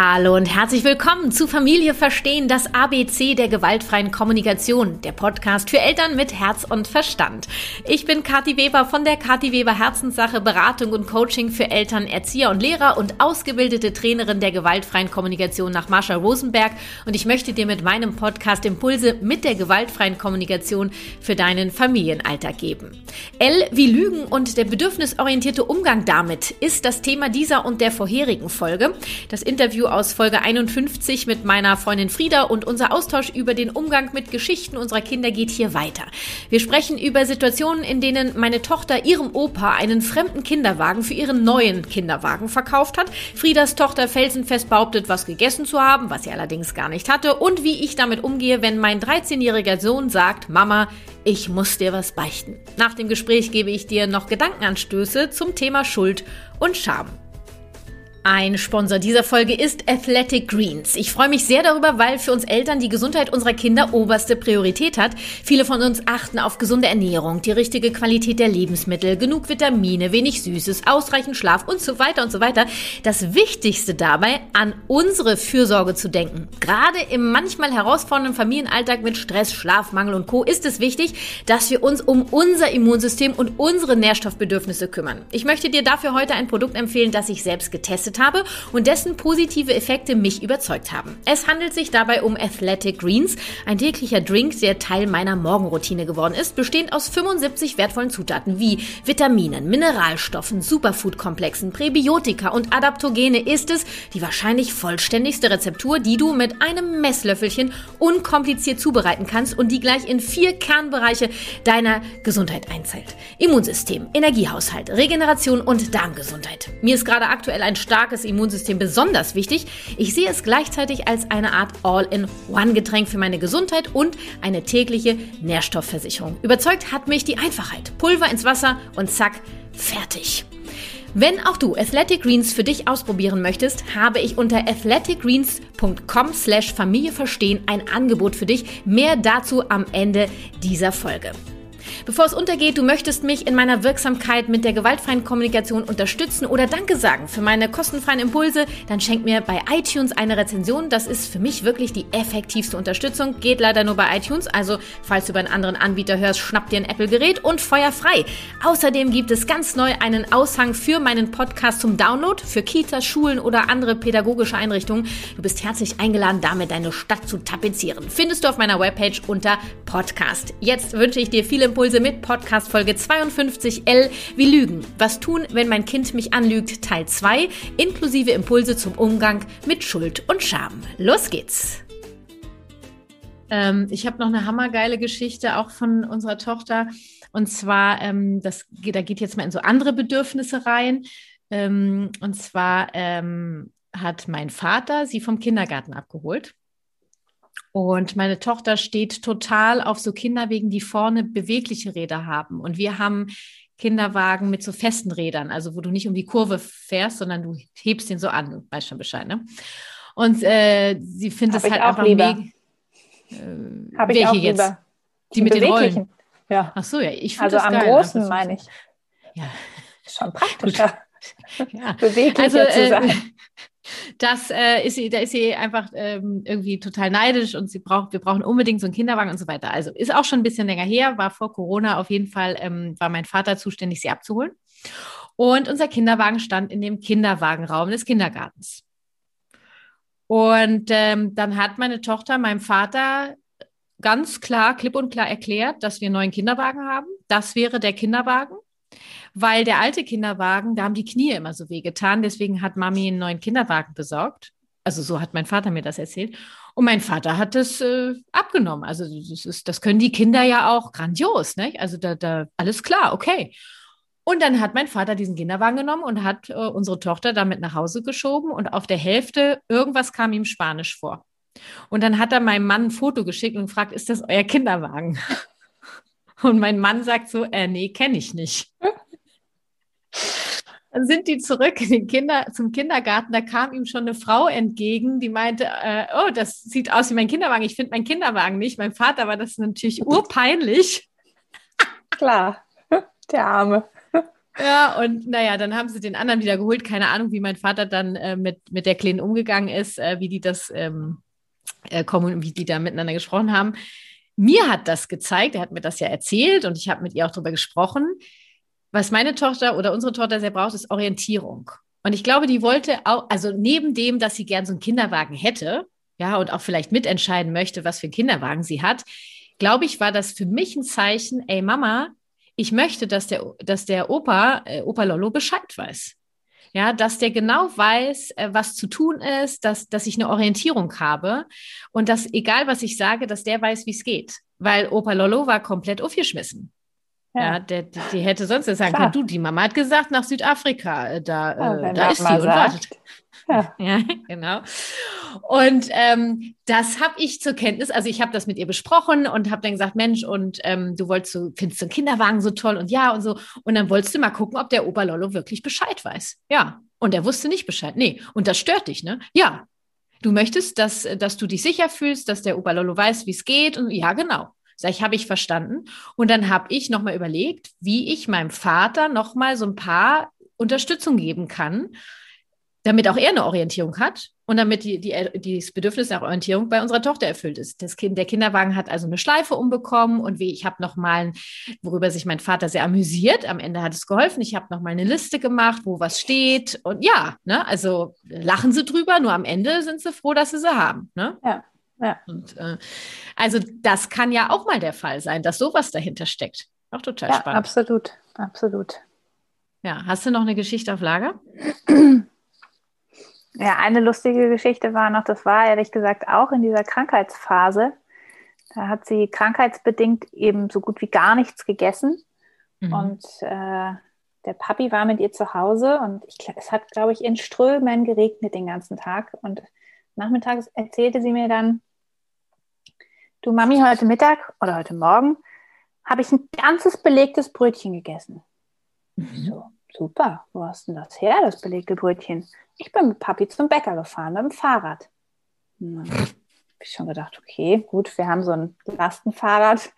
Hallo und herzlich willkommen zu Familie Verstehen, das ABC der gewaltfreien Kommunikation, der Podcast für Eltern mit Herz und Verstand. Ich bin Kathi Weber von der Kathi Weber Herzenssache Beratung und Coaching für Eltern, Erzieher und Lehrer und ausgebildete Trainerin der gewaltfreien Kommunikation nach Marsha Rosenberg und ich möchte dir mit meinem Podcast Impulse mit der gewaltfreien Kommunikation für deinen Familienalltag geben. L wie Lügen und der bedürfnisorientierte Umgang damit ist das Thema dieser und der vorherigen Folge. Das Interview aus Folge 51 mit meiner Freundin Frieda und unser Austausch über den Umgang mit Geschichten unserer Kinder geht hier weiter. Wir sprechen über Situationen, in denen meine Tochter ihrem Opa einen fremden Kinderwagen für ihren neuen Kinderwagen verkauft hat, Friedas Tochter felsenfest behauptet, was gegessen zu haben, was sie allerdings gar nicht hatte, und wie ich damit umgehe, wenn mein 13-jähriger Sohn sagt, Mama, ich muss dir was beichten. Nach dem Gespräch gebe ich dir noch Gedankenanstöße zum Thema Schuld und Scham. Ein Sponsor dieser Folge ist Athletic Greens. Ich freue mich sehr darüber, weil für uns Eltern die Gesundheit unserer Kinder oberste Priorität hat. Viele von uns achten auf gesunde Ernährung, die richtige Qualität der Lebensmittel, genug Vitamine, wenig Süßes, ausreichend Schlaf und so weiter und so weiter. Das Wichtigste dabei, an unsere Fürsorge zu denken. Gerade im manchmal herausfordernden Familienalltag mit Stress, Schlafmangel und Co. ist es wichtig, dass wir uns um unser Immunsystem und unsere Nährstoffbedürfnisse kümmern. Ich möchte dir dafür heute ein Produkt empfehlen, das ich selbst getestet habe und dessen positive Effekte mich überzeugt haben. Es handelt sich dabei um Athletic Greens, ein täglicher Drink, der Teil meiner Morgenroutine geworden ist, bestehend aus 75 wertvollen Zutaten wie Vitaminen, Mineralstoffen, Superfood-Komplexen, Präbiotika und Adaptogene ist es die wahrscheinlich vollständigste Rezeptur, die du mit einem Messlöffelchen unkompliziert zubereiten kannst und die gleich in vier Kernbereiche deiner Gesundheit einzahlt. Immunsystem, Energiehaushalt, Regeneration und Darmgesundheit. Mir ist gerade aktuell ein stark starkes Immunsystem besonders wichtig. Ich sehe es gleichzeitig als eine Art All-in-One-Getränk für meine Gesundheit und eine tägliche Nährstoffversicherung. Überzeugt hat mich die Einfachheit. Pulver ins Wasser und zack, fertig. Wenn auch du Athletic Greens für dich ausprobieren möchtest, habe ich unter athleticgreens.com slash Familie verstehen ein Angebot für dich. Mehr dazu am Ende dieser Folge. Bevor es untergeht, du möchtest mich in meiner Wirksamkeit mit der gewaltfreien Kommunikation unterstützen oder Danke sagen für meine kostenfreien Impulse, dann schenk mir bei iTunes eine Rezension. Das ist für mich wirklich die effektivste Unterstützung. Geht leider nur bei iTunes, also falls du über einen anderen Anbieter hörst, schnapp dir ein Apple-Gerät und feuer frei. Außerdem gibt es ganz neu einen Aushang für meinen Podcast zum Download für Kitas, Schulen oder andere pädagogische Einrichtungen. Du bist herzlich eingeladen, damit deine Stadt zu tapezieren. Findest du auf meiner Webpage unter Podcast. Jetzt wünsche ich dir viele Impulse Impulse mit Podcast Folge 52L wie Lügen. Was tun, wenn mein Kind mich anlügt? Teil 2 inklusive Impulse zum Umgang mit Schuld und Scham. Los geht's. Ähm, ich habe noch eine hammergeile Geschichte auch von unserer Tochter. Und zwar, ähm, das, da geht jetzt mal in so andere Bedürfnisse rein. Ähm, und zwar ähm, hat mein Vater sie vom Kindergarten abgeholt. Und meine Tochter steht total auf so Kinderwegen, die vorne bewegliche Räder haben. Und wir haben Kinderwagen mit so festen Rädern, also wo du nicht um die Kurve fährst, sondern du hebst den so an. Du weißt schon Bescheid, ne? Und äh, sie findet es halt einfach mega. Äh, Habe ich auch jetzt? Lieber. Die, die mit den Rollen. Ja. Ach so, ja. Ich also das am geil, großen meine ich. Ja. Schon praktischer. ja. Beweglicher also, zu äh, sein. Das äh, ist sie, da ist sie einfach ähm, irgendwie total neidisch und sie braucht, wir brauchen unbedingt so einen Kinderwagen und so weiter. Also ist auch schon ein bisschen länger her, war vor Corona auf jeden Fall, ähm, war mein Vater zuständig, sie abzuholen. Und unser Kinderwagen stand in dem Kinderwagenraum des Kindergartens. Und ähm, dann hat meine Tochter meinem Vater ganz klar, klipp und klar erklärt, dass wir einen neuen Kinderwagen haben. Das wäre der Kinderwagen weil der alte Kinderwagen, da haben die Knie immer so weh getan. Deswegen hat Mami einen neuen Kinderwagen besorgt. Also so hat mein Vater mir das erzählt. Und mein Vater hat das äh, abgenommen. Also das, ist, das können die Kinder ja auch grandios, ne? Also da, da alles klar, okay. Und dann hat mein Vater diesen Kinderwagen genommen und hat äh, unsere Tochter damit nach Hause geschoben und auf der Hälfte irgendwas kam ihm Spanisch vor. Und dann hat er meinem Mann ein Foto geschickt und gefragt, ist das euer Kinderwagen? Und mein Mann sagt so, äh, nee, kenne ich nicht. Dann sind die zurück in den Kinder, zum Kindergarten. Da kam ihm schon eine Frau entgegen, die meinte, äh, oh, das sieht aus wie mein Kinderwagen. Ich finde meinen Kinderwagen nicht. Mein Vater war das natürlich urpeinlich. Klar, der Arme. Ja, und naja, dann haben sie den anderen wieder geholt. Keine Ahnung, wie mein Vater dann äh, mit, mit der Kleinen umgegangen ist, äh, wie die das ähm, äh, kommen, wie die da miteinander gesprochen haben. Mir hat das gezeigt, er hat mir das ja erzählt und ich habe mit ihr auch darüber gesprochen. Was meine Tochter oder unsere Tochter sehr braucht, ist Orientierung. Und ich glaube, die wollte auch, also neben dem, dass sie gern so einen Kinderwagen hätte, ja, und auch vielleicht mitentscheiden möchte, was für einen Kinderwagen sie hat, glaube ich, war das für mich ein Zeichen, ey Mama, ich möchte, dass der, dass der Opa, äh, Opa Lollo Bescheid weiß. Ja, dass der genau weiß, äh, was zu tun ist, dass, dass ich eine Orientierung habe und dass, egal was ich sage, dass der weiß, wie es geht. Weil Opa Lollo war komplett aufgeschmissen. Ja, ja der, die, die, hätte sonst sagen können, du, die Mama hat gesagt, nach Südafrika, äh, da, ja, äh, da ist sie und wartet. Ja. ja, genau. Und ähm, das habe ich zur Kenntnis, also ich habe das mit ihr besprochen und habe dann gesagt, Mensch, und ähm, du wolltest so, findest du einen Kinderwagen so toll und ja und so. Und dann wolltest du mal gucken, ob der Oberlollo wirklich Bescheid weiß. Ja. Und er wusste nicht Bescheid. Nee. Und das stört dich, ne? Ja. Du möchtest, dass, dass du dich sicher fühlst, dass der Oberlollo weiß, wie es geht. Und ja, genau. Sag ich, habe ich verstanden. Und dann habe ich nochmal überlegt, wie ich meinem Vater nochmal so ein paar Unterstützung geben kann, damit auch er eine Orientierung hat und damit die, die, das Bedürfnis nach Orientierung bei unserer Tochter erfüllt ist. Das kind, der Kinderwagen hat also eine Schleife umbekommen und wie ich habe noch mal, worüber sich mein Vater sehr amüsiert. Am Ende hat es geholfen. Ich habe noch mal eine Liste gemacht, wo was steht und ja, ne, also lachen sie drüber. Nur am Ende sind sie froh, dass sie sie haben. Ne? Ja. Ja. Und, äh, also das kann ja auch mal der Fall sein, dass sowas dahinter steckt. Auch total ja, spannend. Absolut, absolut. Ja, hast du noch eine Geschichte auf Lager? Ja, eine lustige Geschichte war noch, das war ehrlich gesagt auch in dieser Krankheitsphase. Da hat sie krankheitsbedingt eben so gut wie gar nichts gegessen. Mhm. Und äh, der Papi war mit ihr zu Hause und ich, es hat, glaube ich, in Strömen geregnet den ganzen Tag. Und nachmittags erzählte sie mir dann, du Mami, heute Mittag oder heute Morgen habe ich ein ganzes belegtes Brötchen gegessen. Mhm. So, super, wo hast denn das her, das belegte Brötchen? Ich bin mit Papi zum Bäcker gefahren mit dem Fahrrad. Hm, habe ich schon gedacht, okay, gut, wir haben so ein Lastenfahrrad,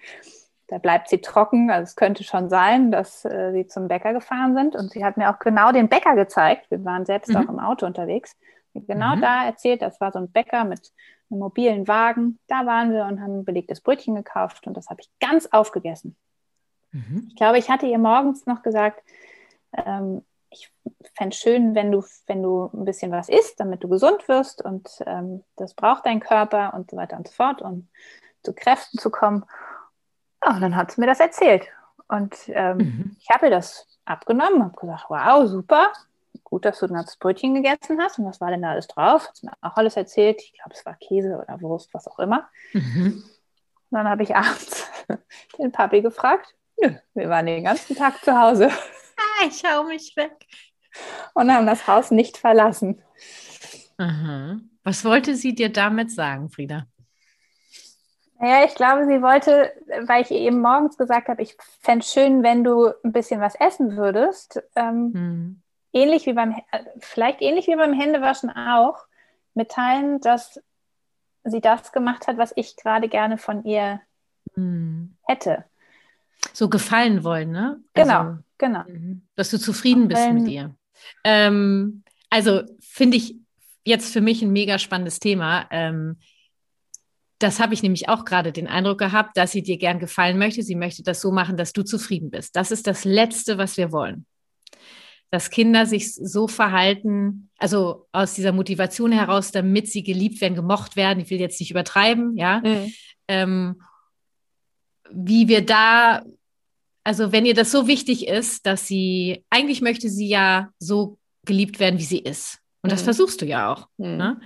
da bleibt sie trocken. Also es könnte schon sein, dass äh, sie zum Bäcker gefahren sind. Und sie hat mir auch genau den Bäcker gezeigt. Wir waren selbst mhm. auch im Auto unterwegs. Genau mhm. da erzählt, das war so ein Bäcker mit einem mobilen Wagen. Da waren wir und haben ein belegtes Brötchen gekauft und das habe ich ganz aufgegessen. Mhm. Ich glaube, ich hatte ihr morgens noch gesagt, ähm, ich fände es schön, wenn du, wenn du ein bisschen was isst, damit du gesund wirst und ähm, das braucht dein Körper und so weiter und so fort, um zu Kräften zu kommen. Ja, und dann hat sie mir das erzählt. Und ähm, mhm. ich habe ihr das abgenommen, habe gesagt, wow, super, gut, dass du ein ganzes Brötchen gegessen hast. Und was war denn da alles drauf? Hat mir auch alles erzählt. Ich glaube, es war Käse oder Wurst, was auch immer. Mhm. dann habe ich abends den Papi gefragt. Nö, wir waren den ganzen Tag zu Hause. ich hau mich weg. Und haben das Haus nicht verlassen. Aha. Was wollte sie dir damit sagen, Frieda? Naja, ich glaube, sie wollte, weil ich ihr eben morgens gesagt habe, ich fände es schön, wenn du ein bisschen was essen würdest. Ähm, hm. Ähnlich wie beim, vielleicht ähnlich wie beim Händewaschen auch, mitteilen, dass sie das gemacht hat, was ich gerade gerne von ihr hm. hätte. So gefallen wollen, ne? Genau. Also, Genau. Mhm. Dass du zufrieden bist Wenn, mit ihr. Ähm, also finde ich jetzt für mich ein mega spannendes Thema. Ähm, das habe ich nämlich auch gerade den Eindruck gehabt, dass sie dir gern gefallen möchte. Sie möchte das so machen, dass du zufrieden bist. Das ist das Letzte, was wir wollen. Dass Kinder sich so verhalten, also aus dieser Motivation heraus, damit sie geliebt werden, gemocht werden. Ich will jetzt nicht übertreiben, ja. Mhm. Ähm, wie wir da also wenn ihr das so wichtig ist, dass sie, eigentlich möchte sie ja so geliebt werden, wie sie ist. Und das mhm. versuchst du ja auch. Mhm. Ne?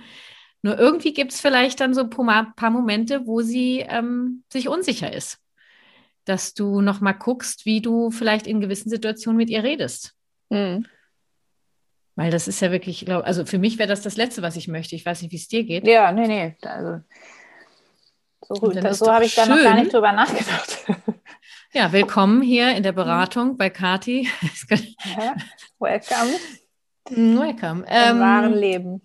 Nur irgendwie gibt es vielleicht dann so ein paar, Momente, wo sie ähm, sich unsicher ist. Dass du nochmal guckst, wie du vielleicht in gewissen Situationen mit ihr redest. Mhm. Weil das ist ja wirklich, glaub, also für mich wäre das das Letzte, was ich möchte. Ich weiß nicht, wie es dir geht. Ja, nee, nee. Also, so, so habe ich da noch gar nicht drüber nachgedacht. Ja, willkommen hier in der Beratung bei Kati. welcome. Welcome. Im ähm, wahren Leben.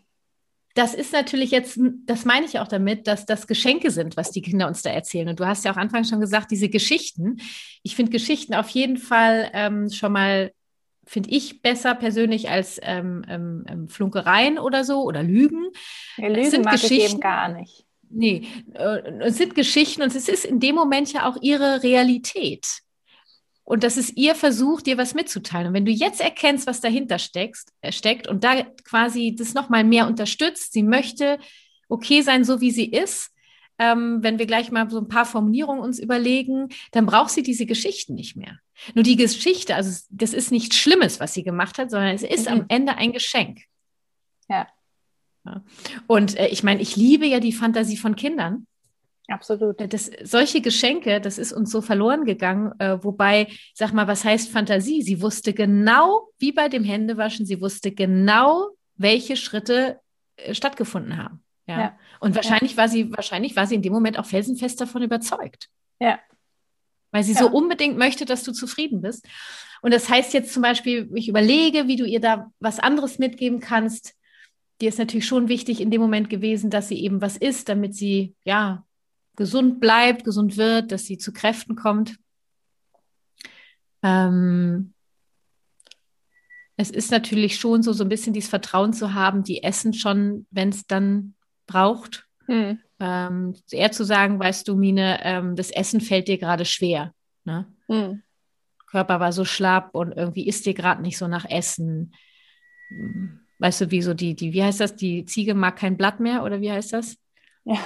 Das ist natürlich jetzt, das meine ich auch damit, dass das Geschenke sind, was die Kinder uns da erzählen. Und du hast ja auch anfangs schon gesagt, diese Geschichten. Ich finde Geschichten auf jeden Fall ähm, schon mal finde ich besser persönlich als ähm, ähm, ähm, Flunkereien oder so oder Lügen. Ja, Lügen es sind mag Geschichten, ich eben gar nicht. Nee, äh, es sind Geschichten und es ist in dem Moment ja auch ihre Realität. Und das ist ihr Versuch, dir was mitzuteilen. Und wenn du jetzt erkennst, was dahinter steckst, äh, steckt und da quasi das nochmal mehr unterstützt, sie möchte okay sein, so wie sie ist, ähm, wenn wir gleich mal so ein paar Formulierungen uns überlegen, dann braucht sie diese Geschichten nicht mehr. Nur die Geschichte, also das ist nichts Schlimmes, was sie gemacht hat, sondern es ist mhm. am Ende ein Geschenk. Ja. ja. Und äh, ich meine, ich liebe ja die Fantasie von Kindern. Absolut. Äh, das, solche Geschenke, das ist uns so verloren gegangen. Äh, wobei, sag mal, was heißt Fantasie? Sie wusste genau, wie bei dem Händewaschen, sie wusste genau, welche Schritte äh, stattgefunden haben. Ja. ja. Und wahrscheinlich ja. war sie, wahrscheinlich war sie in dem Moment auch felsenfest davon überzeugt. Ja. Weil sie ja. so unbedingt möchte, dass du zufrieden bist. Und das heißt jetzt zum Beispiel, ich überlege, wie du ihr da was anderes mitgeben kannst. Dir ist natürlich schon wichtig in dem Moment gewesen, dass sie eben was isst, damit sie, ja, gesund bleibt, gesund wird, dass sie zu Kräften kommt. Ähm, es ist natürlich schon so, so ein bisschen dieses Vertrauen zu haben, die essen schon, wenn es dann braucht. Hm. Ähm, eher zu sagen, weißt du, Mine, ähm, das Essen fällt dir gerade schwer. Ne? Hm. Körper war so schlapp und irgendwie isst dir gerade nicht so nach Essen. Weißt du, wie so die, die, wie heißt das? Die Ziege mag kein Blatt mehr oder wie heißt das? Ja.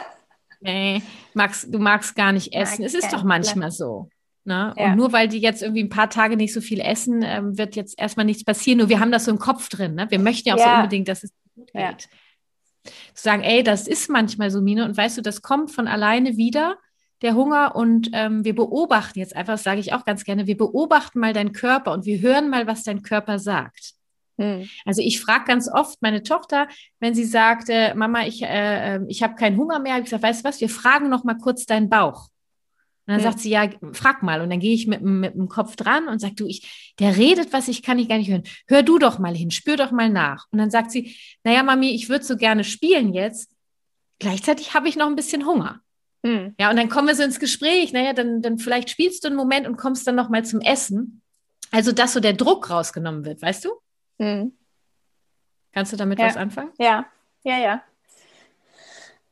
Nee, magst, du magst gar nicht essen. Mag es ist doch manchmal so. Ne? Ja. Und nur weil die jetzt irgendwie ein paar Tage nicht so viel essen, ähm, wird jetzt erstmal nichts passieren. Nur wir haben das so im Kopf drin. Ne? Wir möchten ja auch ja. so unbedingt, dass es gut geht. Ja. Zu sagen, ey, das ist manchmal so, Mine, und weißt du, das kommt von alleine wieder, der Hunger, und ähm, wir beobachten jetzt einfach, das sage ich auch ganz gerne, wir beobachten mal deinen Körper und wir hören mal, was dein Körper sagt. Hm. Also ich frage ganz oft meine Tochter, wenn sie sagt, äh, Mama, ich, äh, ähm, ich habe keinen Hunger mehr, habe ich gesagt, weißt du was, wir fragen noch mal kurz deinen Bauch. Und dann hm. sagt sie, ja, frag mal. Und dann gehe ich mit, mit dem Kopf dran und sage, du, ich, der redet was, ich kann ich gar nicht hören. Hör du doch mal hin, spür doch mal nach. Und dann sagt sie, naja, Mami, ich würde so gerne spielen jetzt. Gleichzeitig habe ich noch ein bisschen Hunger. Hm. Ja, und dann kommen wir so ins Gespräch. Naja, dann, dann vielleicht spielst du einen Moment und kommst dann noch mal zum Essen. Also, dass so der Druck rausgenommen wird, weißt du? Mhm. Kannst du damit ja. was anfangen? Ja, ja, ja.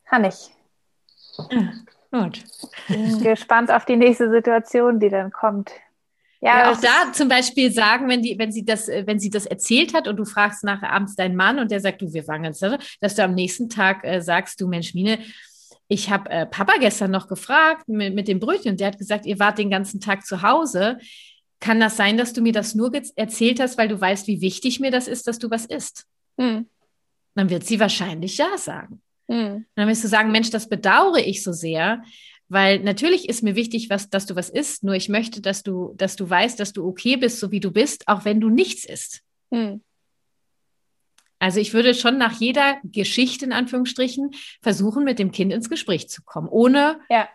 Kann ich. Ah, gut. Gespannt auf die nächste Situation, die dann kommt. Ja, ja auch da zum Beispiel sagen, wenn die, wenn sie das, wenn sie das erzählt hat und du fragst nachher abends deinen Mann und der sagt, du, wir fangen jetzt, dass du am nächsten Tag äh, sagst, du Mensch, Mine, ich habe äh, Papa gestern noch gefragt mit, mit dem Brötchen und der hat gesagt, ihr wart den ganzen Tag zu Hause. Kann das sein, dass du mir das nur erzählt hast, weil du weißt, wie wichtig mir das ist, dass du was isst? Hm. Dann wird sie wahrscheinlich ja sagen. Hm. Dann wirst du sagen, Mensch, das bedauere ich so sehr, weil natürlich ist mir wichtig, was, dass du was isst, nur ich möchte, dass du, dass du weißt, dass du okay bist, so wie du bist, auch wenn du nichts isst. Hm. Also ich würde schon nach jeder Geschichte in Anführungsstrichen versuchen, mit dem Kind ins Gespräch zu kommen, ohne. Ja.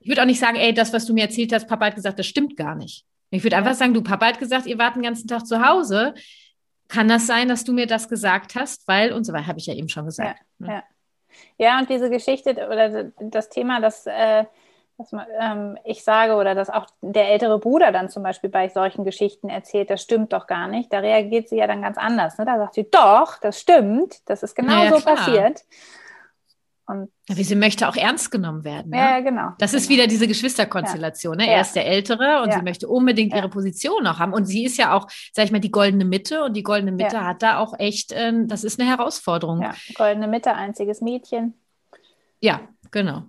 Ich würde auch nicht sagen, ey, das, was du mir erzählt hast, Papa hat gesagt, das stimmt gar nicht. Ich würde einfach sagen, du Papa hat gesagt, ihr wart den ganzen Tag zu Hause. Kann das sein, dass du mir das gesagt hast? Weil und so weiter, habe ich ja eben schon gesagt. Ja, ne? ja. Ja. und diese Geschichte oder das Thema, dass, äh, man, ähm, ich sage oder dass auch der ältere Bruder dann zum Beispiel bei solchen Geschichten erzählt, das stimmt doch gar nicht. Da reagiert sie ja dann ganz anders. Ne? Da sagt sie, doch, das stimmt, das ist genau ja, so klar. passiert. Und ja, wie sie möchte auch ernst genommen werden. Ne? Ja, genau. Das genau. ist wieder diese Geschwisterkonstellation. Ne? Er ist der Ältere und sie möchte unbedingt ihre Position auch haben. Und sie ist ja auch, sag ich mal, die goldene Mitte. Und die goldene Mitte hat da auch echt, äh, das ist eine Herausforderung. Ja, goldene Mitte, einziges Mädchen. Ja, genau.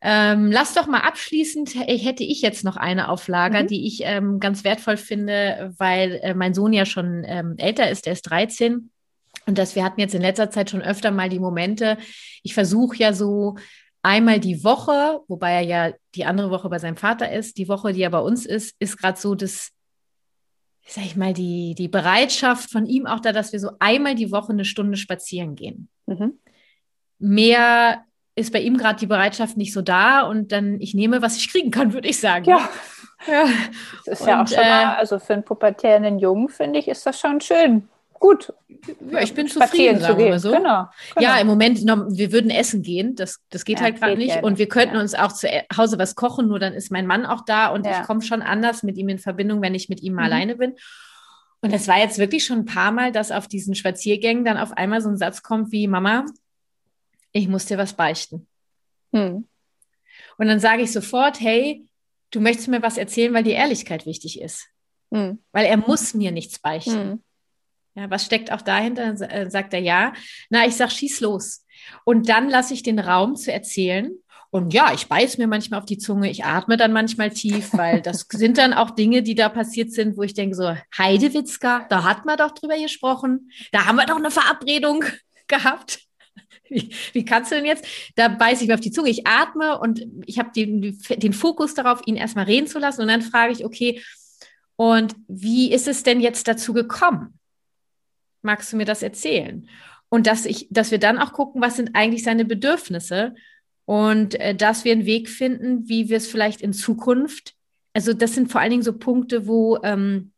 Ähm, lass doch mal abschließend, hätte ich jetzt noch eine auf Lager, mhm. die ich ähm, ganz wertvoll finde, weil äh, mein Sohn ja schon ähm, älter ist, der ist 13 und dass wir hatten jetzt in letzter Zeit schon öfter mal die Momente, ich versuche ja so einmal die Woche, wobei er ja die andere Woche bei seinem Vater ist, die Woche, die er bei uns ist, ist gerade so das, sag ich mal, die, die Bereitschaft von ihm auch da, dass wir so einmal die Woche eine Stunde spazieren gehen. Mhm. Mehr ist bei ihm gerade die Bereitschaft nicht so da und dann ich nehme, was ich kriegen kann, würde ich sagen. Ja. ja. Das ist und, ja auch schon mal, äh, also für einen pubertären Jungen, finde ich, ist das schon schön gut. Ja, ich bin zufrieden, sagen wir so. Genau, genau, Ja, im Moment, wir würden essen gehen, das, das geht ja, halt gerade nicht. Ja und wir könnten ja. uns auch zu Hause was kochen, nur dann ist mein Mann auch da und ich komme schon anders mit ihm in Verbindung, wenn ich mit ihm mhm. alleine bin. Und es war jetzt wirklich schon ein paar Mal, dass auf diesen Spaziergängen dann auf einmal so ein Satz kommt wie, Mama, ich muss dir was beichten. Hm. Und dann sage ich sofort, hey, du möchtest mir was erzählen, weil die Ehrlichkeit wichtig ist. Hm. Weil er muss mir nichts beichten. Ja, was steckt auch dahinter? Äh, sagt er ja. Na, ich sag, schieß los. Und dann lasse ich den Raum zu erzählen. Und ja, ich beiß mir manchmal auf die Zunge, ich atme dann manchmal tief, weil das sind dann auch Dinge, die da passiert sind, wo ich denke so, Heidewitzka, da hat man doch drüber gesprochen, da haben wir doch eine Verabredung gehabt. Wie, wie kannst du denn jetzt? Da beiße ich mir auf die Zunge, ich atme und ich habe den, den Fokus darauf, ihn erstmal reden zu lassen. Und dann frage ich, okay, und wie ist es denn jetzt dazu gekommen? Magst du mir das erzählen? Und dass ich, dass wir dann auch gucken, was sind eigentlich seine Bedürfnisse und äh, dass wir einen Weg finden, wie wir es vielleicht in Zukunft, also das sind vor allen Dingen so Punkte, wo ähm,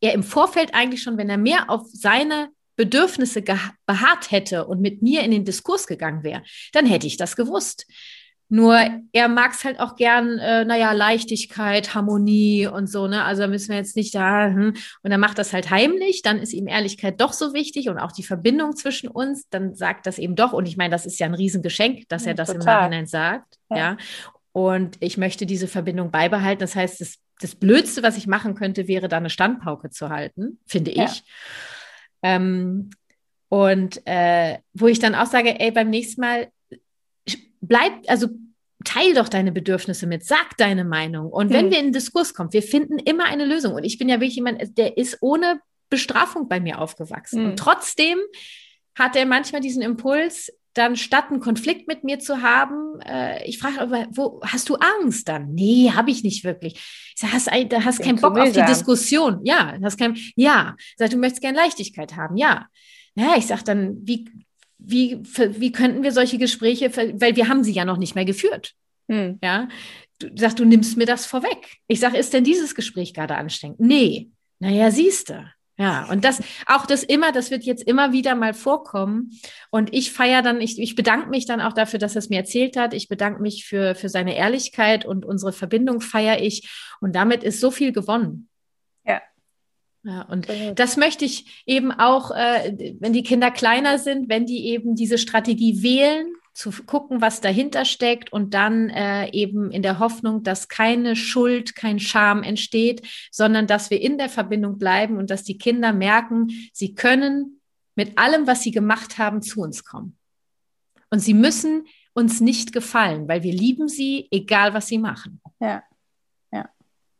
er im Vorfeld eigentlich schon, wenn er mehr auf seine Bedürfnisse beharrt hätte und mit mir in den Diskurs gegangen wäre, dann hätte ich das gewusst. Nur er mag es halt auch gern, äh, naja, Leichtigkeit, Harmonie und so, ne? Also da müssen wir jetzt nicht da, hm. und er macht das halt heimlich, dann ist ihm Ehrlichkeit doch so wichtig und auch die Verbindung zwischen uns, dann sagt das eben doch. Und ich meine, das ist ja ein Riesengeschenk, dass er das Total. im Nachhinein sagt. Ja. ja. Und ich möchte diese Verbindung beibehalten. Das heißt, das, das Blödste, was ich machen könnte, wäre da eine Standpauke zu halten, finde ich. Ja. Ähm, und äh, wo ich dann auch sage, ey, beim nächsten Mal bleib, also teil doch deine Bedürfnisse mit, sag deine Meinung. Und wenn hm. wir in den Diskurs kommen, wir finden immer eine Lösung. Und ich bin ja wirklich jemand, der ist ohne Bestrafung bei mir aufgewachsen. Hm. Und trotzdem hat er manchmal diesen Impuls, dann statt einen Konflikt mit mir zu haben, äh, ich frage aber, wo hast du Angst dann? Nee, habe ich nicht wirklich. Ich sage, hast, da hast keinen Bock auf die Diskussion. Ja, hast kein, ja. Sag, du möchtest gerne Leichtigkeit haben. Ja. Ja, ich sage dann, wie, wie, wie könnten wir solche Gespräche, weil wir haben sie ja noch nicht mehr geführt. Hm. Ja, du sagst, du nimmst mir das vorweg. Ich sage, ist denn dieses Gespräch gerade anstrengend? Nee. Naja, siehst du. Ja, und das, auch das immer, das wird jetzt immer wieder mal vorkommen. Und ich feiere dann, ich, ich bedanke mich dann auch dafür, dass er es mir erzählt hat. Ich bedanke mich für, für seine Ehrlichkeit und unsere Verbindung feiere ich. Und damit ist so viel gewonnen. Ja. Und das möchte ich eben auch, äh, wenn die Kinder kleiner sind, wenn die eben diese Strategie wählen, zu gucken, was dahinter steckt und dann äh, eben in der Hoffnung, dass keine Schuld, kein Scham entsteht, sondern dass wir in der Verbindung bleiben und dass die Kinder merken, sie können mit allem, was sie gemacht haben, zu uns kommen. Und sie müssen uns nicht gefallen, weil wir lieben sie, egal was sie machen. Ja,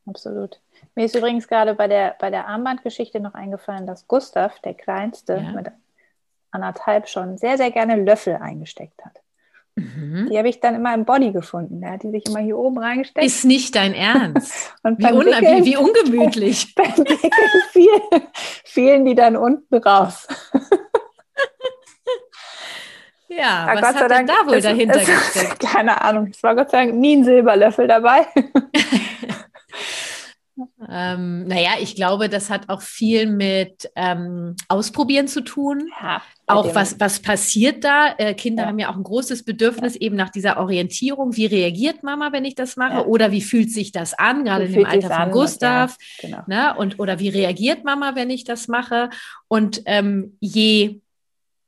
absolut. Mir ist übrigens gerade bei der, bei der Armbandgeschichte noch eingefallen, dass Gustav, der Kleinste, ja. mit anderthalb schon sehr, sehr gerne Löffel eingesteckt hat. Mhm. Die habe ich dann immer im Body gefunden. Der hat die sich immer hier oben reingesteckt. Ist nicht dein Ernst. Und wie, un Wickeln, wie, ungemütlich. Beim Wickeln fielen, fielen die dann unten raus. Ja, ja, was Gott hat Dank, da wohl dahinter es, gesteckt? Keine Ahnung. Es war Gott sei Dank nie ein Silberlöffel dabei. Ähm, naja, ich glaube, das hat auch viel mit ähm, Ausprobieren zu tun. Ja, auch was, was passiert da? Äh, Kinder ja. haben ja auch ein großes Bedürfnis eben nach dieser Orientierung. Wie reagiert Mama, wenn ich das mache? Ja. Oder wie fühlt sich das an, gerade in dem Alter von Gustav? Genau. Ne? Und, oder wie reagiert Mama, wenn ich das mache? Und ähm, je,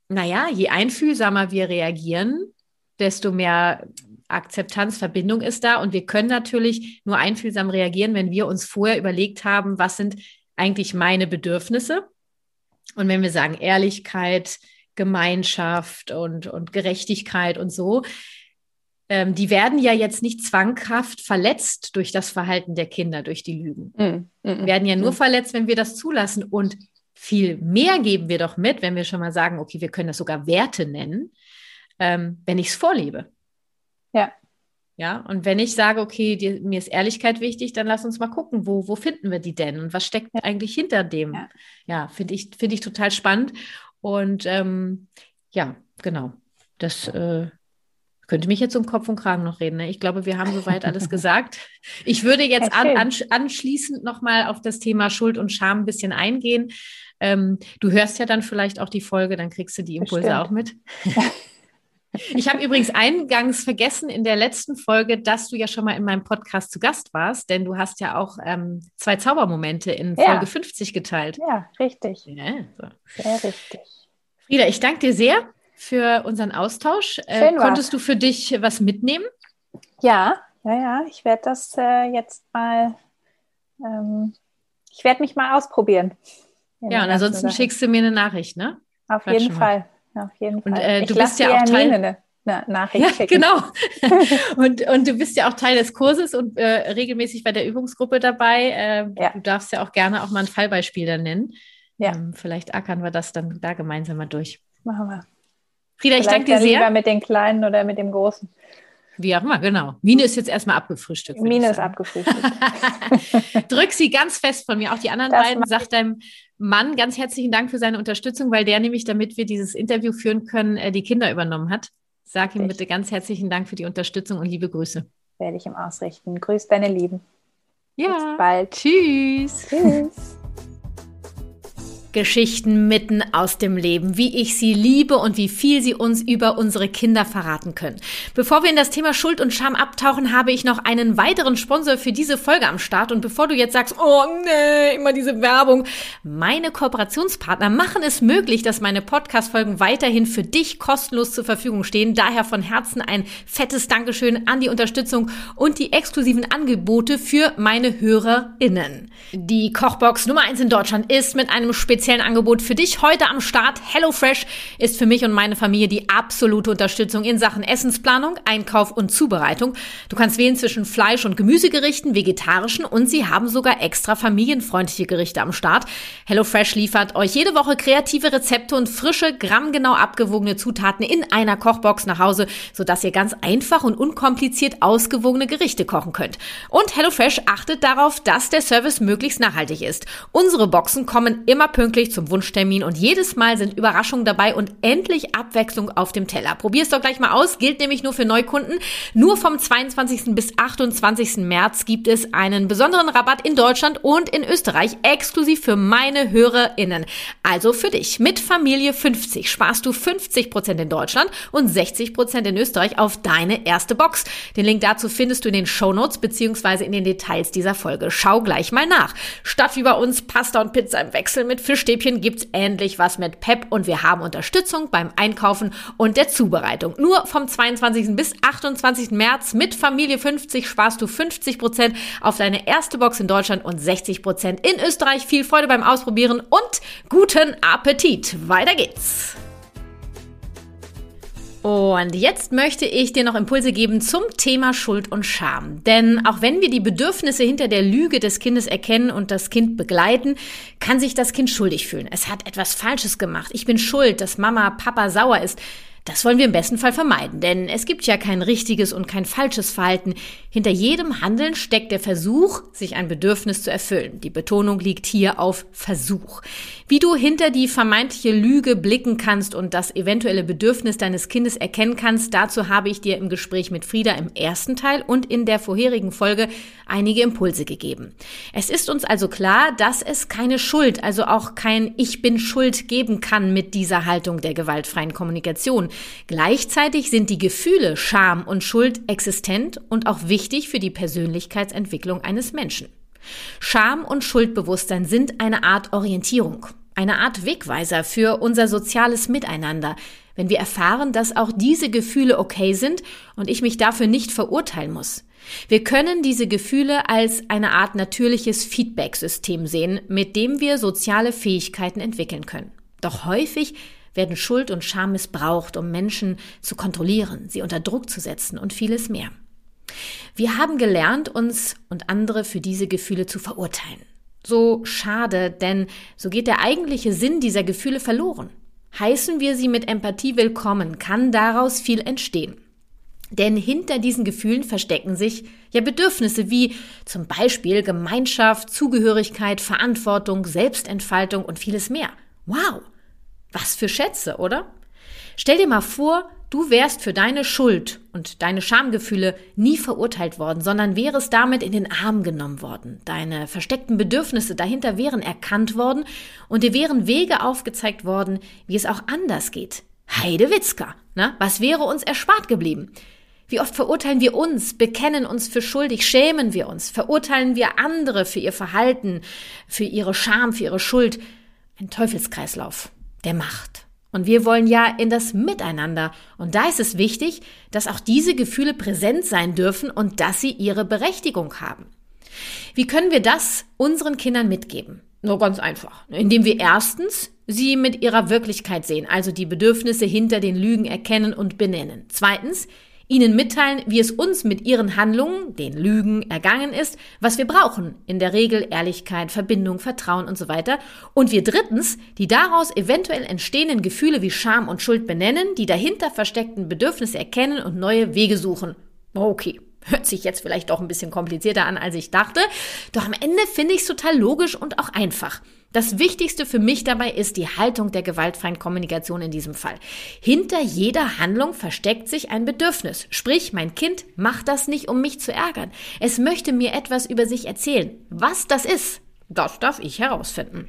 naja, je einfühlsamer wir reagieren, desto mehr Akzeptanz, Verbindung ist da und wir können natürlich nur einfühlsam reagieren, wenn wir uns vorher überlegt haben, was sind eigentlich meine Bedürfnisse. Und wenn wir sagen Ehrlichkeit, Gemeinschaft und, und Gerechtigkeit und so, ähm, die werden ja jetzt nicht zwanghaft verletzt durch das Verhalten der Kinder, durch die Lügen. Mm, mm, werden ja nur mm. verletzt, wenn wir das zulassen. Und viel mehr geben wir doch mit, wenn wir schon mal sagen, okay, wir können das sogar Werte nennen, ähm, wenn ich es vorlebe. Ja. Ja, und wenn ich sage, okay, die, mir ist Ehrlichkeit wichtig, dann lass uns mal gucken, wo, wo finden wir die denn und was steckt ja. eigentlich hinter dem? Ja, ja finde ich, finde ich total spannend. Und ähm, ja, genau. Das äh, könnte mich jetzt um Kopf und Kragen noch reden. Ne? Ich glaube, wir haben soweit alles gesagt. Ich würde jetzt an, an, anschließend nochmal auf das Thema Schuld und Scham ein bisschen eingehen. Ähm, du hörst ja dann vielleicht auch die Folge, dann kriegst du die Impulse Bestimmt. auch mit. Ich habe übrigens eingangs vergessen in der letzten Folge, dass du ja schon mal in meinem Podcast zu Gast warst, denn du hast ja auch ähm, zwei Zaubermomente in Folge ja. 50 geteilt. Ja, richtig. Ja, so. Sehr richtig. Frieda, ich danke dir sehr für unseren Austausch. Äh, konntest du für dich was mitnehmen? Ja, ja, ja. Ich werde das äh, jetzt mal, ähm, ich werde mich mal ausprobieren. Ja, und ansonsten schickst du mir eine Nachricht, ne? Auf Bleib jeden Fall auf jeden Fall. Und äh, du bist ja auch Teil. Eine, Nachricht ja, genau. und, und du bist ja auch Teil des Kurses und äh, regelmäßig bei der Übungsgruppe dabei. Äh, ja. Du darfst ja auch gerne auch mal ein Fallbeispiel dann nennen. Ja. Ähm, vielleicht ackern wir das dann da gemeinsam mal durch. Machen wir. Frieda, ich danke dir sehr. Lieber mit den Kleinen oder mit dem Großen. Wie auch immer, genau. Mine ist jetzt erstmal abgefrühstückt. Mine ist abgefrühstückt. Drück sie ganz fest von mir. Auch die anderen das beiden. Sag deinem Mann ganz herzlichen Dank für seine Unterstützung, weil der nämlich, damit wir dieses Interview führen können, äh, die Kinder übernommen hat. Sag ihm bitte ganz herzlichen Dank für die Unterstützung und liebe Grüße. Werde ich ihm ausrichten. Grüß deine Lieben. Ja. Bis bald. Tschüss. Tschüss. Geschichten mitten aus dem Leben, wie ich sie liebe und wie viel sie uns über unsere Kinder verraten können. Bevor wir in das Thema Schuld und Scham abtauchen, habe ich noch einen weiteren Sponsor für diese Folge am Start. Und bevor du jetzt sagst, oh nee, immer diese Werbung, meine Kooperationspartner machen es möglich, dass meine Podcast-Folgen weiterhin für dich kostenlos zur Verfügung stehen. Daher von Herzen ein fettes Dankeschön an die Unterstützung und die exklusiven Angebote für meine HörerInnen. Die Kochbox Nummer eins in Deutschland ist mit einem speziellen speziellen Angebot für dich heute am Start. HelloFresh ist für mich und meine Familie die absolute Unterstützung in Sachen Essensplanung, Einkauf und Zubereitung. Du kannst wählen zwischen Fleisch- und Gemüsegerichten, vegetarischen und sie haben sogar extra familienfreundliche Gerichte am Start. HelloFresh liefert euch jede Woche kreative Rezepte und frische, grammgenau abgewogene Zutaten in einer Kochbox nach Hause, sodass ihr ganz einfach und unkompliziert ausgewogene Gerichte kochen könnt. Und HelloFresh achtet darauf, dass der Service möglichst nachhaltig ist. Unsere Boxen kommen immer pünktlich pünktlich zum Wunschtermin und jedes Mal sind Überraschungen dabei und endlich Abwechslung auf dem Teller. Probier's doch gleich mal aus, gilt nämlich nur für Neukunden. Nur vom 22. bis 28. März gibt es einen besonderen Rabatt in Deutschland und in Österreich exklusiv für meine HörerInnen. Also für dich. Mit Familie 50 sparst du 50% in Deutschland und 60% in Österreich auf deine erste Box. Den Link dazu findest du in den Shownotes beziehungsweise in den Details dieser Folge. Schau gleich mal nach. Statt wie bei uns Pasta und Pizza im Wechsel mit Fisch Stäbchen gibt's endlich was mit Pep und wir haben Unterstützung beim Einkaufen und der Zubereitung. Nur vom 22. bis 28. März mit Familie 50 sparst du 50 Prozent auf deine erste Box in Deutschland und 60 Prozent in Österreich. Viel Freude beim Ausprobieren und guten Appetit. Weiter geht's. Und jetzt möchte ich dir noch Impulse geben zum Thema Schuld und Scham. Denn auch wenn wir die Bedürfnisse hinter der Lüge des Kindes erkennen und das Kind begleiten, kann sich das Kind schuldig fühlen. Es hat etwas Falsches gemacht. Ich bin schuld, dass Mama, Papa sauer ist. Das wollen wir im besten Fall vermeiden, denn es gibt ja kein richtiges und kein falsches Verhalten. Hinter jedem Handeln steckt der Versuch, sich ein Bedürfnis zu erfüllen. Die Betonung liegt hier auf Versuch. Wie du hinter die vermeintliche Lüge blicken kannst und das eventuelle Bedürfnis deines Kindes erkennen kannst, dazu habe ich dir im Gespräch mit Frieda im ersten Teil und in der vorherigen Folge einige Impulse gegeben. Es ist uns also klar, dass es keine Schuld, also auch kein Ich bin schuld geben kann mit dieser Haltung der gewaltfreien Kommunikation. Gleichzeitig sind die Gefühle Scham und Schuld existent und auch wichtig für die Persönlichkeitsentwicklung eines Menschen. Scham und Schuldbewusstsein sind eine Art Orientierung, eine Art Wegweiser für unser soziales Miteinander, wenn wir erfahren, dass auch diese Gefühle okay sind und ich mich dafür nicht verurteilen muss. Wir können diese Gefühle als eine Art natürliches Feedback-System sehen, mit dem wir soziale Fähigkeiten entwickeln können. Doch häufig werden Schuld und Scham missbraucht, um Menschen zu kontrollieren, sie unter Druck zu setzen und vieles mehr. Wir haben gelernt, uns und andere für diese Gefühle zu verurteilen. So schade, denn so geht der eigentliche Sinn dieser Gefühle verloren. Heißen wir sie mit Empathie willkommen, kann daraus viel entstehen. Denn hinter diesen Gefühlen verstecken sich ja Bedürfnisse wie zum Beispiel Gemeinschaft, Zugehörigkeit, Verantwortung, Selbstentfaltung und vieles mehr. Wow, was für Schätze, oder? Stell dir mal vor, du wärst für deine Schuld und deine Schamgefühle nie verurteilt worden, sondern wärest damit in den Arm genommen worden. Deine versteckten Bedürfnisse dahinter wären erkannt worden und dir wären Wege aufgezeigt worden, wie es auch anders geht. Heidewitzka, ne? Was wäre uns erspart geblieben? Wie oft verurteilen wir uns, bekennen uns für schuldig, schämen wir uns, verurteilen wir andere für ihr Verhalten, für ihre Scham, für ihre Schuld. Ein Teufelskreislauf der Macht. Und wir wollen ja in das Miteinander. Und da ist es wichtig, dass auch diese Gefühle präsent sein dürfen und dass sie ihre Berechtigung haben. Wie können wir das unseren Kindern mitgeben? Nur ganz einfach. Indem wir erstens sie mit ihrer Wirklichkeit sehen, also die Bedürfnisse hinter den Lügen erkennen und benennen. Zweitens, ihnen mitteilen, wie es uns mit ihren Handlungen, den Lügen, ergangen ist, was wir brauchen. In der Regel Ehrlichkeit, Verbindung, Vertrauen und so weiter. Und wir drittens, die daraus eventuell entstehenden Gefühle wie Scham und Schuld benennen, die dahinter versteckten Bedürfnisse erkennen und neue Wege suchen. Okay. Hört sich jetzt vielleicht doch ein bisschen komplizierter an, als ich dachte. Doch am Ende finde ich es total logisch und auch einfach. Das Wichtigste für mich dabei ist die Haltung der gewaltfreien Kommunikation in diesem Fall. Hinter jeder Handlung versteckt sich ein Bedürfnis. Sprich, mein Kind macht das nicht, um mich zu ärgern. Es möchte mir etwas über sich erzählen. Was das ist, das darf ich herausfinden.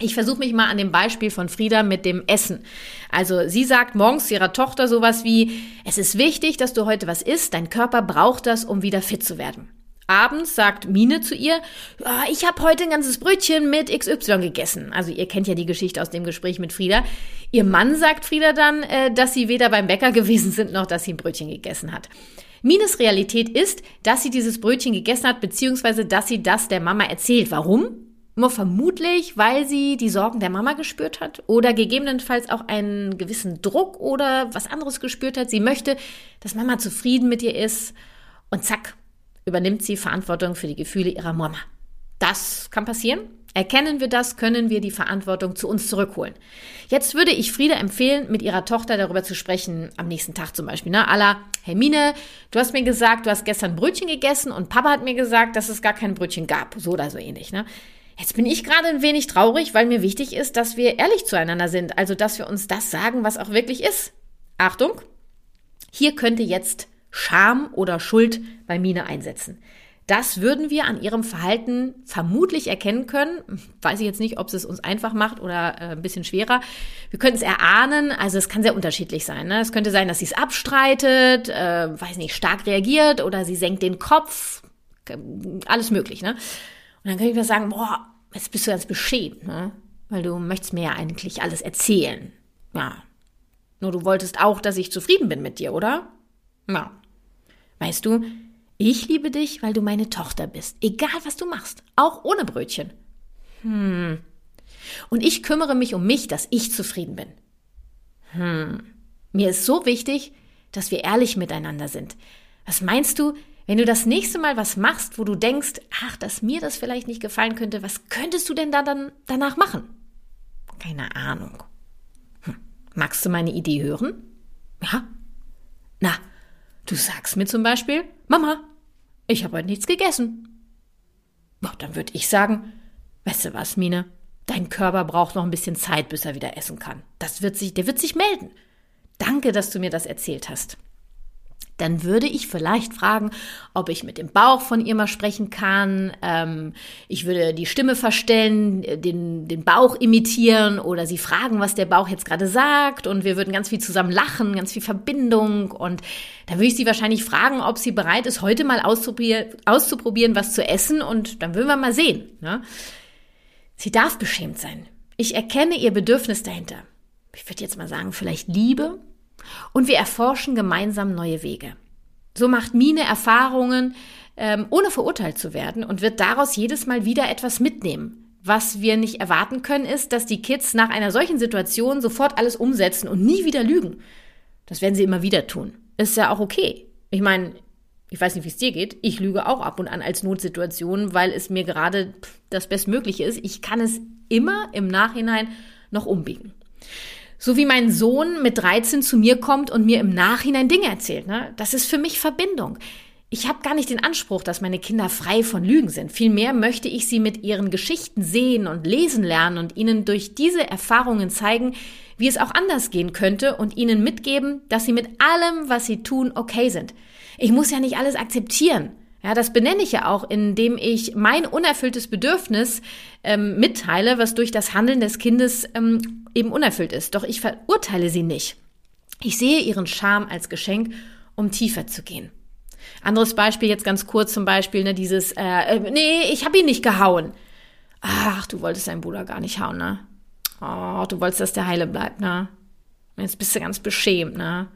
Ich versuche mich mal an dem Beispiel von Frieda mit dem Essen. Also sie sagt morgens ihrer Tochter sowas wie, es ist wichtig, dass du heute was isst, dein Körper braucht das, um wieder fit zu werden. Abends sagt Mine zu ihr, oh, ich habe heute ein ganzes Brötchen mit XY gegessen. Also ihr kennt ja die Geschichte aus dem Gespräch mit Frieda. Ihr Mann sagt Frieda dann, äh, dass sie weder beim Bäcker gewesen sind, noch dass sie ein Brötchen gegessen hat. Mines Realität ist, dass sie dieses Brötchen gegessen hat, beziehungsweise dass sie das der Mama erzählt. Warum? Nur vermutlich, weil sie die Sorgen der Mama gespürt hat oder gegebenenfalls auch einen gewissen Druck oder was anderes gespürt hat. Sie möchte, dass Mama zufrieden mit ihr ist und zack, übernimmt sie Verantwortung für die Gefühle ihrer Mama. Das kann passieren. Erkennen wir das, können wir die Verantwortung zu uns zurückholen. Jetzt würde ich Frieda empfehlen, mit ihrer Tochter darüber zu sprechen, am nächsten Tag zum Beispiel. Ne? Alla, Hermine, du hast mir gesagt, du hast gestern Brötchen gegessen und Papa hat mir gesagt, dass es gar kein Brötchen gab. So oder so ähnlich. Ne? Jetzt bin ich gerade ein wenig traurig, weil mir wichtig ist, dass wir ehrlich zueinander sind. Also, dass wir uns das sagen, was auch wirklich ist. Achtung! Hier könnte jetzt Scham oder Schuld bei Mine einsetzen. Das würden wir an ihrem Verhalten vermutlich erkennen können. Weiß ich jetzt nicht, ob es uns einfach macht oder äh, ein bisschen schwerer. Wir können es erahnen. Also es kann sehr unterschiedlich sein. Ne? Es könnte sein, dass sie es abstreitet, äh, weiß nicht, stark reagiert oder sie senkt den Kopf. Alles möglich. Ne? Und dann kann ich mir sagen, boah, jetzt bist du ganz beschämt, ne? weil du möchtest mir ja eigentlich alles erzählen. Ja. Nur du wolltest auch, dass ich zufrieden bin mit dir, oder? Ja. Weißt du, ich liebe dich, weil du meine Tochter bist, egal was du machst, auch ohne Brötchen. Hm. Und ich kümmere mich um mich, dass ich zufrieden bin. Hm. Mir ist so wichtig, dass wir ehrlich miteinander sind. Was meinst du, wenn du das nächste Mal was machst, wo du denkst, ach, dass mir das vielleicht nicht gefallen könnte, was könntest du denn da dann danach machen? Keine Ahnung. Hm. Magst du meine Idee hören? Ja? Na, Du sagst mir zum Beispiel, Mama, ich habe heute nichts gegessen. Ja, dann würde ich sagen, weißt du was, Mine? Dein Körper braucht noch ein bisschen Zeit, bis er wieder essen kann. Das wird sich, der wird sich melden. Danke, dass du mir das erzählt hast dann würde ich vielleicht fragen, ob ich mit dem Bauch von ihr mal sprechen kann. Ähm, ich würde die Stimme verstellen, den, den Bauch imitieren oder sie fragen, was der Bauch jetzt gerade sagt. Und wir würden ganz viel zusammen lachen, ganz viel Verbindung. Und da würde ich sie wahrscheinlich fragen, ob sie bereit ist, heute mal auszuprobieren, auszuprobieren was zu essen. Und dann würden wir mal sehen. Ne? Sie darf beschämt sein. Ich erkenne ihr Bedürfnis dahinter. Ich würde jetzt mal sagen, vielleicht Liebe, und wir erforschen gemeinsam neue Wege. So macht Mine Erfahrungen, ähm, ohne verurteilt zu werden und wird daraus jedes Mal wieder etwas mitnehmen. Was wir nicht erwarten können, ist, dass die Kids nach einer solchen Situation sofort alles umsetzen und nie wieder lügen. Das werden sie immer wieder tun. Ist ja auch okay. Ich meine, ich weiß nicht, wie es dir geht. Ich lüge auch ab und an als Notsituation, weil es mir gerade das Bestmögliche ist. Ich kann es immer im Nachhinein noch umbiegen. So wie mein Sohn mit 13 zu mir kommt und mir im Nachhinein Dinge erzählt. Ne? Das ist für mich Verbindung. Ich habe gar nicht den Anspruch, dass meine Kinder frei von Lügen sind. Vielmehr möchte ich sie mit ihren Geschichten sehen und lesen lernen und ihnen durch diese Erfahrungen zeigen, wie es auch anders gehen könnte und ihnen mitgeben, dass sie mit allem, was sie tun, okay sind. Ich muss ja nicht alles akzeptieren. Ja, das benenne ich ja auch, indem ich mein unerfülltes Bedürfnis ähm, mitteile, was durch das Handeln des Kindes ähm, eben unerfüllt ist. Doch ich verurteile sie nicht. Ich sehe ihren Charme als Geschenk, um tiefer zu gehen. Anderes Beispiel jetzt ganz kurz zum Beispiel, ne, dieses, äh, äh nee, ich habe ihn nicht gehauen. Ach, du wolltest deinen Bruder gar nicht hauen, ne? Oh, du wolltest, dass der heile bleibt, ne? Jetzt bist du ganz beschämt, ne?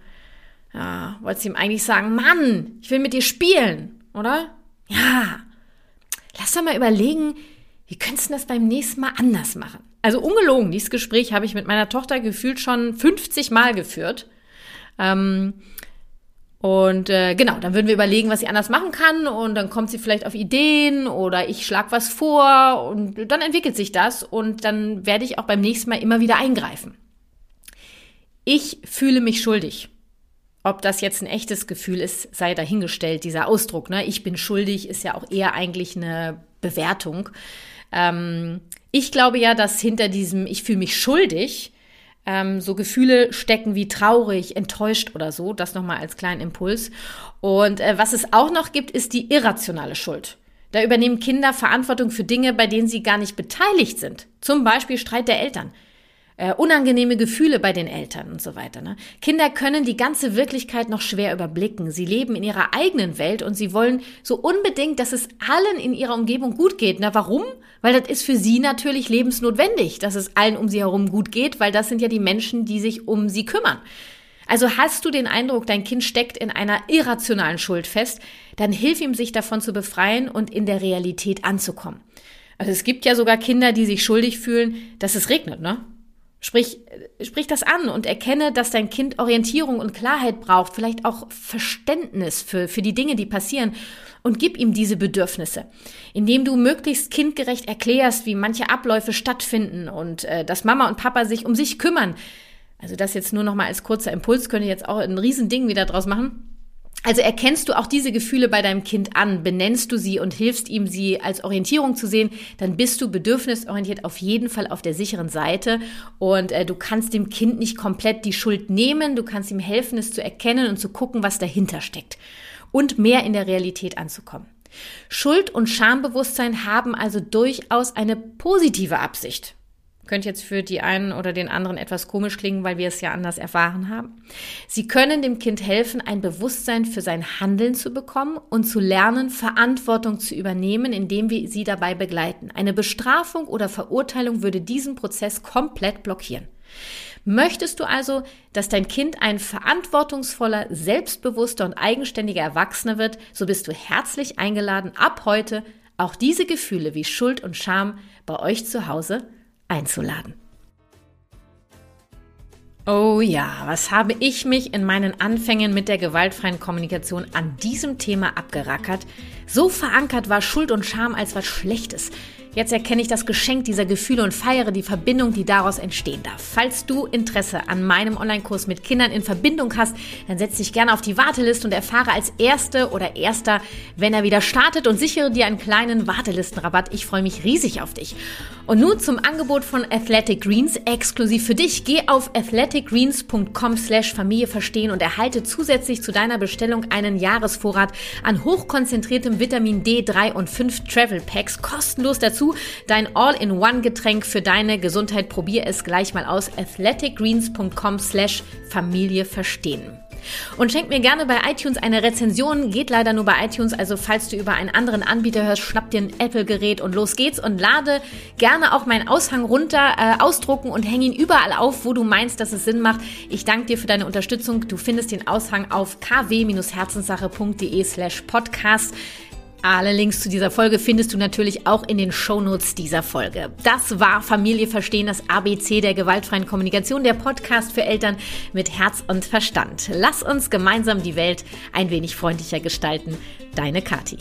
Ja, wolltest ihm eigentlich sagen, Mann, ich will mit dir spielen, oder? Ja. Lass doch mal überlegen, wie könntest du das beim nächsten Mal anders machen? Also ungelogen, dieses Gespräch habe ich mit meiner Tochter gefühlt schon 50 Mal geführt. Ähm, und äh, genau, dann würden wir überlegen, was sie anders machen kann und dann kommt sie vielleicht auf Ideen oder ich schlag was vor und dann entwickelt sich das und dann werde ich auch beim nächsten Mal immer wieder eingreifen. Ich fühle mich schuldig. Ob das jetzt ein echtes Gefühl ist, sei dahingestellt, dieser Ausdruck. Ne? Ich bin schuldig ist ja auch eher eigentlich eine Bewertung. Ähm, ich glaube ja, dass hinter diesem Ich fühle mich schuldig ähm, so Gefühle stecken wie traurig, enttäuscht oder so. Das nochmal als kleinen Impuls. Und äh, was es auch noch gibt, ist die irrationale Schuld. Da übernehmen Kinder Verantwortung für Dinge, bei denen sie gar nicht beteiligt sind. Zum Beispiel Streit der Eltern äh, unangenehme Gefühle bei den Eltern und so weiter. Ne? Kinder können die ganze Wirklichkeit noch schwer überblicken. Sie leben in ihrer eigenen Welt und sie wollen so unbedingt, dass es allen in ihrer Umgebung gut geht. Na, warum? Weil das ist für sie natürlich lebensnotwendig, dass es allen um sie herum gut geht, weil das sind ja die Menschen, die sich um sie kümmern. Also hast du den Eindruck, dein Kind steckt in einer irrationalen Schuld fest, dann hilf ihm, sich davon zu befreien und in der Realität anzukommen. Also es gibt ja sogar Kinder, die sich schuldig fühlen, dass es regnet, ne? Sprich, sprich das an und erkenne, dass dein Kind Orientierung und Klarheit braucht, vielleicht auch Verständnis für, für die Dinge, die passieren und gib ihm diese Bedürfnisse, indem du möglichst kindgerecht erklärst, wie manche Abläufe stattfinden und äh, dass Mama und Papa sich um sich kümmern. Also das jetzt nur noch mal als kurzer Impuls könnte jetzt auch ein Riesending wieder draus machen. Also erkennst du auch diese Gefühle bei deinem Kind an, benennst du sie und hilfst ihm, sie als Orientierung zu sehen, dann bist du bedürfnisorientiert auf jeden Fall auf der sicheren Seite. Und äh, du kannst dem Kind nicht komplett die Schuld nehmen, du kannst ihm helfen, es zu erkennen und zu gucken, was dahinter steckt. Und mehr in der Realität anzukommen. Schuld und Schambewusstsein haben also durchaus eine positive Absicht. Könnte jetzt für die einen oder den anderen etwas komisch klingen, weil wir es ja anders erfahren haben. Sie können dem Kind helfen, ein Bewusstsein für sein Handeln zu bekommen und zu lernen, Verantwortung zu übernehmen, indem wir sie dabei begleiten. Eine Bestrafung oder Verurteilung würde diesen Prozess komplett blockieren. Möchtest du also, dass dein Kind ein verantwortungsvoller, selbstbewusster und eigenständiger Erwachsener wird, so bist du herzlich eingeladen, ab heute auch diese Gefühle wie Schuld und Scham bei euch zu Hause einzuladen. Oh ja, was habe ich mich in meinen Anfängen mit der gewaltfreien Kommunikation an diesem Thema abgerackert? So verankert war Schuld und Scham als was Schlechtes. Jetzt erkenne ich das Geschenk dieser Gefühle und feiere die Verbindung, die daraus entstehen darf. Falls du Interesse an meinem Online-Kurs mit Kindern in Verbindung hast, dann setz dich gerne auf die Warteliste und erfahre als Erste oder Erster, wenn er wieder startet und sichere dir einen kleinen Wartelistenrabatt. Ich freue mich riesig auf dich. Und nun zum Angebot von Athletic Greens exklusiv für dich. Geh auf athleticgreens.com slash Familie verstehen und erhalte zusätzlich zu deiner Bestellung einen Jahresvorrat an hochkonzentriertem Vitamin D3 und 5 Travel Packs kostenlos dazu dein All-in-One-Getränk für deine Gesundheit. Probier es gleich mal aus. athleticgreens.com slash Familie verstehen. Und schenk mir gerne bei iTunes eine Rezension. Geht leider nur bei iTunes. Also falls du über einen anderen Anbieter hörst, schnapp dir ein Apple-Gerät und los geht's. Und lade gerne auch meinen Aushang runter, äh, ausdrucken und häng ihn überall auf, wo du meinst, dass es Sinn macht. Ich danke dir für deine Unterstützung. Du findest den Aushang auf kw-herzenssache.de slash podcast. Alle Links zu dieser Folge findest du natürlich auch in den Shownotes dieser Folge. Das war Familie verstehen, das ABC der gewaltfreien Kommunikation, der Podcast für Eltern mit Herz und Verstand. Lass uns gemeinsam die Welt ein wenig freundlicher gestalten. Deine Kathi.